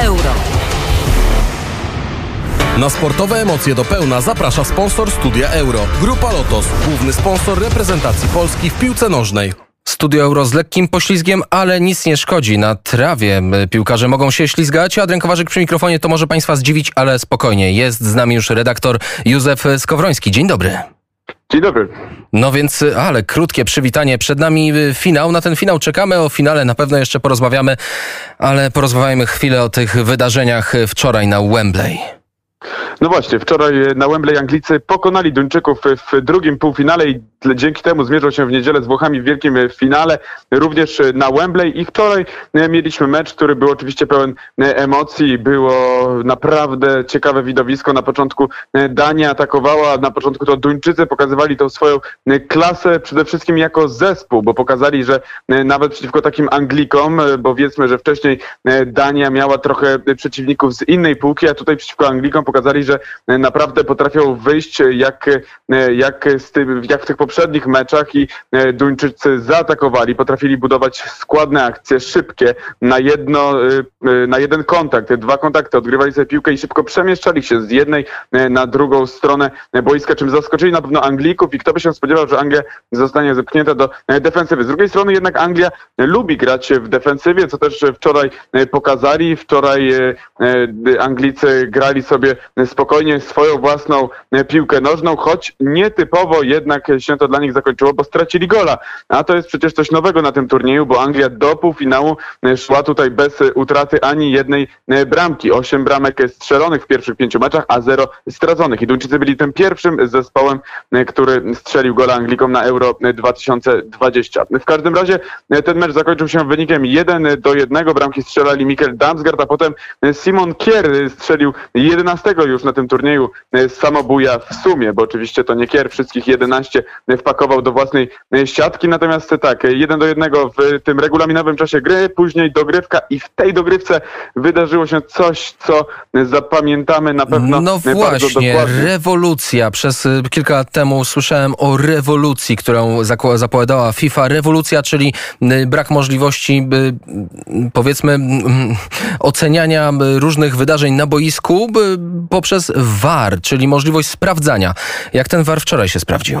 euro. Na sportowe emocje do pełna zaprasza sponsor Studia Euro. Grupa Lotos, główny sponsor reprezentacji Polski w piłce nożnej. Studio Euro z lekkim poślizgiem, ale nic nie szkodzi. Na trawie piłkarze mogą się ślizgać. Adrian Kowarzyk przy mikrofonie to może Państwa zdziwić, ale spokojnie. Jest z nami już redaktor Józef Skowroński. Dzień dobry. Dzień dobry. No więc, ale krótkie przywitanie. Przed nami finał. Na ten finał czekamy. O finale na pewno jeszcze porozmawiamy, ale porozmawiajmy chwilę o tych wydarzeniach wczoraj na Wembley. No właśnie, wczoraj na Wembley Anglicy pokonali Duńczyków w drugim półfinale i dzięki temu zmierzą się w niedzielę z Włochami w wielkim finale, również na Wembley. I wczoraj mieliśmy mecz, który był oczywiście pełen emocji. Było naprawdę ciekawe widowisko. Na początku Dania atakowała, na początku to Duńczycy pokazywali tą swoją klasę przede wszystkim jako zespół, bo pokazali, że nawet przeciwko takim Anglikom, bo wiedzmy, że wcześniej Dania miała trochę przeciwników z innej półki, a tutaj przeciwko Anglikom pokazali, że naprawdę potrafią wyjść jak, jak, z tym, jak w tych poprzednich meczach i Duńczycy zaatakowali, potrafili budować składne akcje, szybkie, na, jedno, na jeden kontakt, dwa kontakty, odgrywali sobie piłkę i szybko przemieszczali się z jednej na drugą stronę boiska, czym zaskoczyli na pewno Anglików i kto by się spodziewał, że Anglia zostanie zepchnięta do defensywy. Z drugiej strony jednak Anglia lubi grać w defensywie, co też wczoraj pokazali. Wczoraj Anglicy grali sobie spokojnie swoją własną piłkę nożną, choć nietypowo jednak się to dla nich zakończyło, bo stracili gola. A to jest przecież coś nowego na tym turnieju, bo Anglia do półfinału szła tutaj bez utraty ani jednej bramki. Osiem bramek strzelonych w pierwszych pięciu meczach, a zero straconych. I Duńczycy byli tym pierwszym zespołem, który strzelił gola Anglikom na Euro 2020. W każdym razie ten mecz zakończył się wynikiem 1 do 1. Bramki strzelali Mikkel Damsgaard, a potem Simon Kier strzelił 11 już na tym turnieju samobuja w sumie, bo oczywiście to nie Kier, wszystkich 11 wpakował do własnej siatki. Natomiast tak, 1 do 1 w tym regulaminowym czasie gry, później dogrywka i w tej dogrywce wydarzyło się coś, co zapamiętamy na pewno No właśnie, rewolucja. Przez kilka lat temu słyszałem o rewolucji, którą zapowiadała FIFA. Rewolucja, czyli brak możliwości powiedzmy oceniania różnych wydarzeń na boisku poprzez VAR, czyli możliwość sprawdzania. Jak ten VAR wczoraj się sprawdził?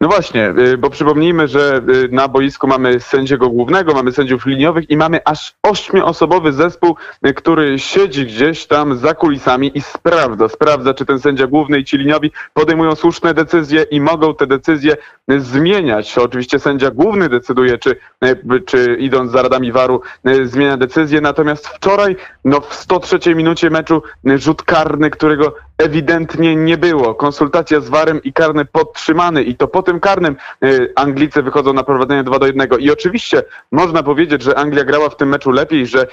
No właśnie, bo przypomnijmy, że na boisku mamy sędziego głównego, mamy sędziów liniowych i mamy aż ośmioosobowy zespół, który siedzi gdzieś tam za kulisami i sprawdza, sprawdza, czy ten sędzia główny i ci liniowi podejmują słuszne decyzje i mogą te decyzje zmieniać. Oczywiście sędzia główny decyduje, czy, czy idąc za radami waru zmienia decyzję, natomiast wczoraj no w 103 minucie meczu rzut karny, którego pubblico ewidentnie nie było. Konsultacja z warem i karny podtrzymany i to po tym karnym Anglicy wychodzą na prowadzenie 2 do 1. I oczywiście można powiedzieć, że Anglia grała w tym meczu lepiej, że,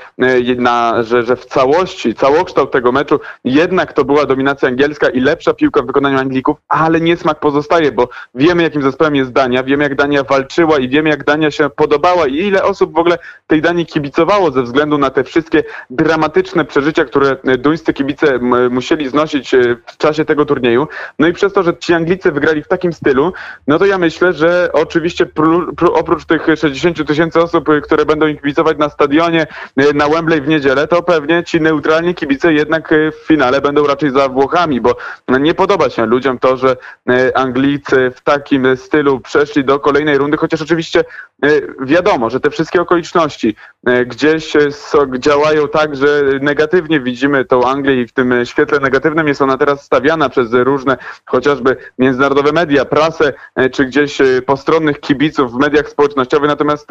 na, że, że w całości, całokształt tego meczu jednak to była dominacja angielska i lepsza piłka w wykonaniu Anglików, ale niesmak pozostaje, bo wiemy jakim zespołem jest Dania, wiemy jak Dania walczyła i wiemy jak Dania się podobała i ile osób w ogóle tej Danii kibicowało ze względu na te wszystkie dramatyczne przeżycia, które duńscy kibice musieli znosić w czasie tego turnieju. No i przez to, że ci Anglicy wygrali w takim stylu, no to ja myślę, że oczywiście pr, pr, oprócz tych 60 tysięcy osób, które będą im kibicować na stadionie na Wembley w niedzielę, to pewnie ci neutralni kibice jednak w finale będą raczej za Włochami, bo nie podoba się ludziom to, że Anglicy w takim stylu przeszli do kolejnej rundy, chociaż oczywiście wiadomo, że te wszystkie okoliczności gdzieś działają tak, że negatywnie widzimy tą Anglię i w tym świetle negatywnym jest ona teraz stawiana przez różne chociażby międzynarodowe media, prasę, czy gdzieś postronnych kibiców w mediach społecznościowych. Natomiast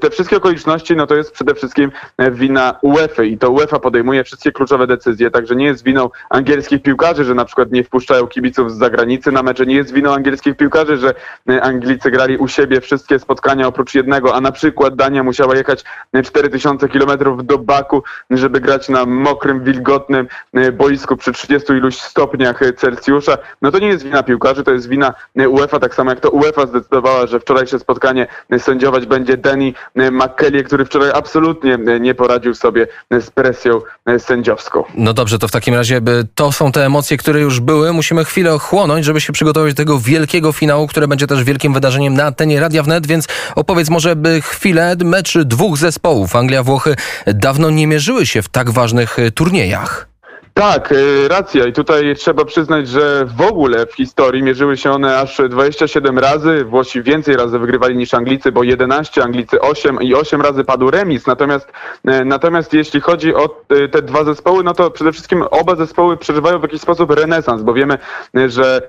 te wszystkie okoliczności, no to jest przede wszystkim wina UEFA i to UEFA podejmuje wszystkie kluczowe decyzje, także nie jest winą angielskich piłkarzy, że na przykład nie wpuszczają kibiców z zagranicy na mecze, nie jest winą angielskich piłkarzy, że Anglicy grali u siebie wszystkie spotkania oprócz jednego, a na przykład Dania musiała jechać 4000 kilometrów do Baku, żeby grać na mokrym, wilgotnym boisku przy 30 iluś iluś stopniach Celsjusza. No to nie jest wina piłkarzy, to jest wina UEFA, tak samo jak to UEFA zdecydowała, że wczorajsze spotkanie sędziować będzie Danny McKelly, który wczoraj absolutnie nie poradził sobie z presją sędziowską. No dobrze, to w takim razie to są te emocje, które już były. Musimy chwilę ochłonąć, żeby się przygotować do tego wielkiego finału, które będzie też wielkim wydarzeniem na antenie Radia Wnet, więc opowiedz może by chwilę mecz dwóch zespołów. Anglia, Włochy dawno nie mierzyły się w tak ważnych turniejach. Tak, y, racja. I tutaj trzeba przyznać, że w ogóle w historii mierzyły się one aż 27 razy. Włosi więcej razy wygrywali niż Anglicy, bo 11, Anglicy 8 i 8 razy padł remis. Natomiast, y, natomiast jeśli chodzi o y, te dwa zespoły, no to przede wszystkim oba zespoły przeżywają w jakiś sposób renesans, bo wiemy, że,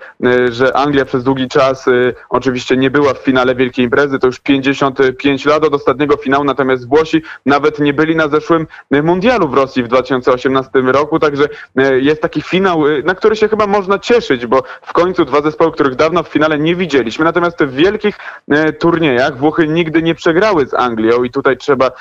że Anglia przez długi czas oczywiście nie była w finale Wielkiej Imprezy. To już 55 lat od ostatniego finału, natomiast Włosi nawet nie byli na zeszłym mundialu w Rosji w 2018 roku, także E, jest taki finał, e, na który się chyba można cieszyć, bo w końcu dwa zespoły, których dawno w finale nie widzieliśmy. Natomiast w wielkich e, turniejach Włochy nigdy nie przegrały z Anglią i tutaj trzeba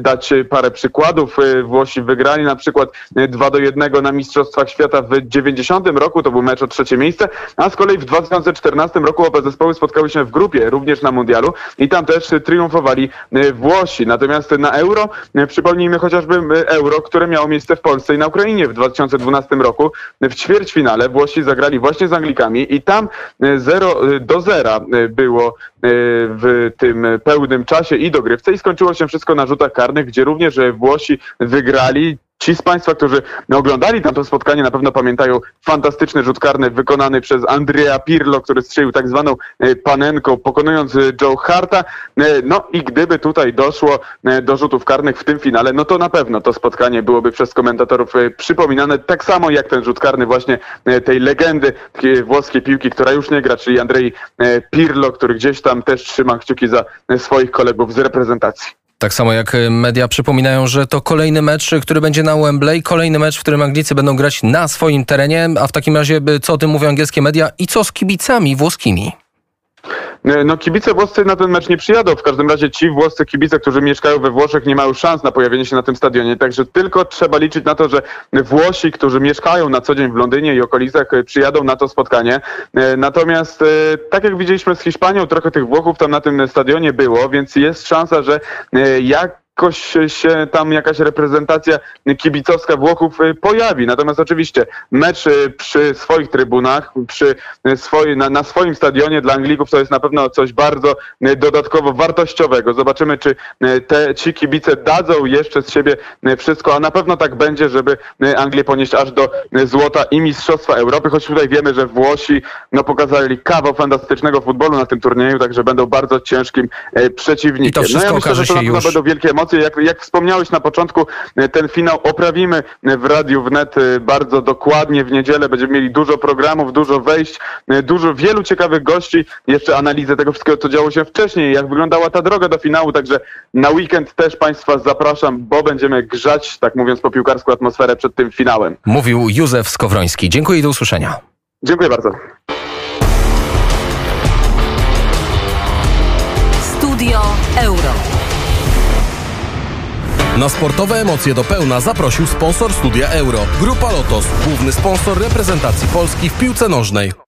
dać parę przykładów. Włosi wygrali na przykład 2 do 1 na Mistrzostwach Świata w 90 roku, to był mecz o trzecie miejsce, a z kolei w 2014 roku oba zespoły spotkały się w grupie, również na mundialu i tam też triumfowali Włosi. Natomiast na Euro, przypomnijmy chociażby Euro, które miało miejsce w Polsce i na Ukrainie w 2000 2012 roku w ćwierćfinale Włosi zagrali właśnie z Anglikami i tam 0 e, e, do 0 e, było w tym pełnym czasie i dogrywce i skończyło się wszystko na rzutach karnych, gdzie również Włosi wygrali Ci z Państwa, którzy oglądali tam to spotkanie, na pewno pamiętają fantastyczny rzut karny wykonany przez Andrea Pirlo, który strzelił tak zwaną e, panenką, pokonując e, Joe Harta. E, no i gdyby tutaj doszło do rzutów karnych w tym finale, no to na pewno to spotkanie byłoby przez komentatorów przypominane, tak samo jak ten rzut karny właśnie tej legendy włoskiej piłki, która już nie gra, czyli Andrei Pirlo, który gdzieś tam też trzyma kciuki za swoich kolegów z reprezentacji. Tak samo jak y, media przypominają, że to kolejny mecz, który będzie na Wembley, kolejny mecz, w którym Anglicy będą grać na swoim terenie, a w takim razie co o tym mówią angielskie media i co z kibicami włoskimi? E, no kibice włoscy na ten mecz nie przyjadą. W każdym razie ci włoscy kibice, którzy mieszkają we Włoszech nie mają szans na pojawienie się na tym stadionie. Także tylko trzeba liczyć na to, że Włosi, którzy mieszkają na co dzień w Londynie i okolicach e, przyjadą na to spotkanie. E, natomiast tak jak widzieliśmy z Hiszpanią, trochę tych Włochów tam na tym stadionie było, więc jest szansa, że jak jakoś się tam jakaś reprezentacja kibicowska Włochów y, pojawi. Natomiast oczywiście mecz y, przy swoich trybunach, przy swoi, na, na, swoim stadionie dla Anglików to jest na pewno coś bardzo y, dodatkowo wartościowego. Zobaczymy, czy te, ci kibice dadzą jeszcze z siebie wszystko, a na pewno tak będzie, żeby Anglię ponieść aż do złota i Mistrzostwa Europy, choć tutaj wiemy, że Włosi no, pokazali kawał fantastycznego futbolu na tym turnieju, także będą bardzo ciężkim przeciwnikiem. I to wszystko no ja myślę, okaże że to się już... będą wielkie emocje emocje. Jak, jak wspomniałeś na początku, e, ten finał oprawimy w Radiu Wnet e, bardzo dokładnie w niedzielę. Będziemy mieli dużo programów, dużo wejść, e, dużo, wielu ciekawych gości. Jeszcze analizę tego wszystkiego, co działo się wcześniej, jak wyglądała ta droga do finału. Także na weekend też Państwa zapraszam, bo będziemy grzać, tak mówiąc po piłkarską atmosferę przed tym finałem. Mówił Józef Skowroński. Dziękuję i do usłyszenia. Dziękuję bardzo. Studio Euro. Na sportowe emocje do pełna zaprosił sponsor Studia Euro. Grupa Lotos, główny sponsor reprezentacji Polski w piłce nożnej.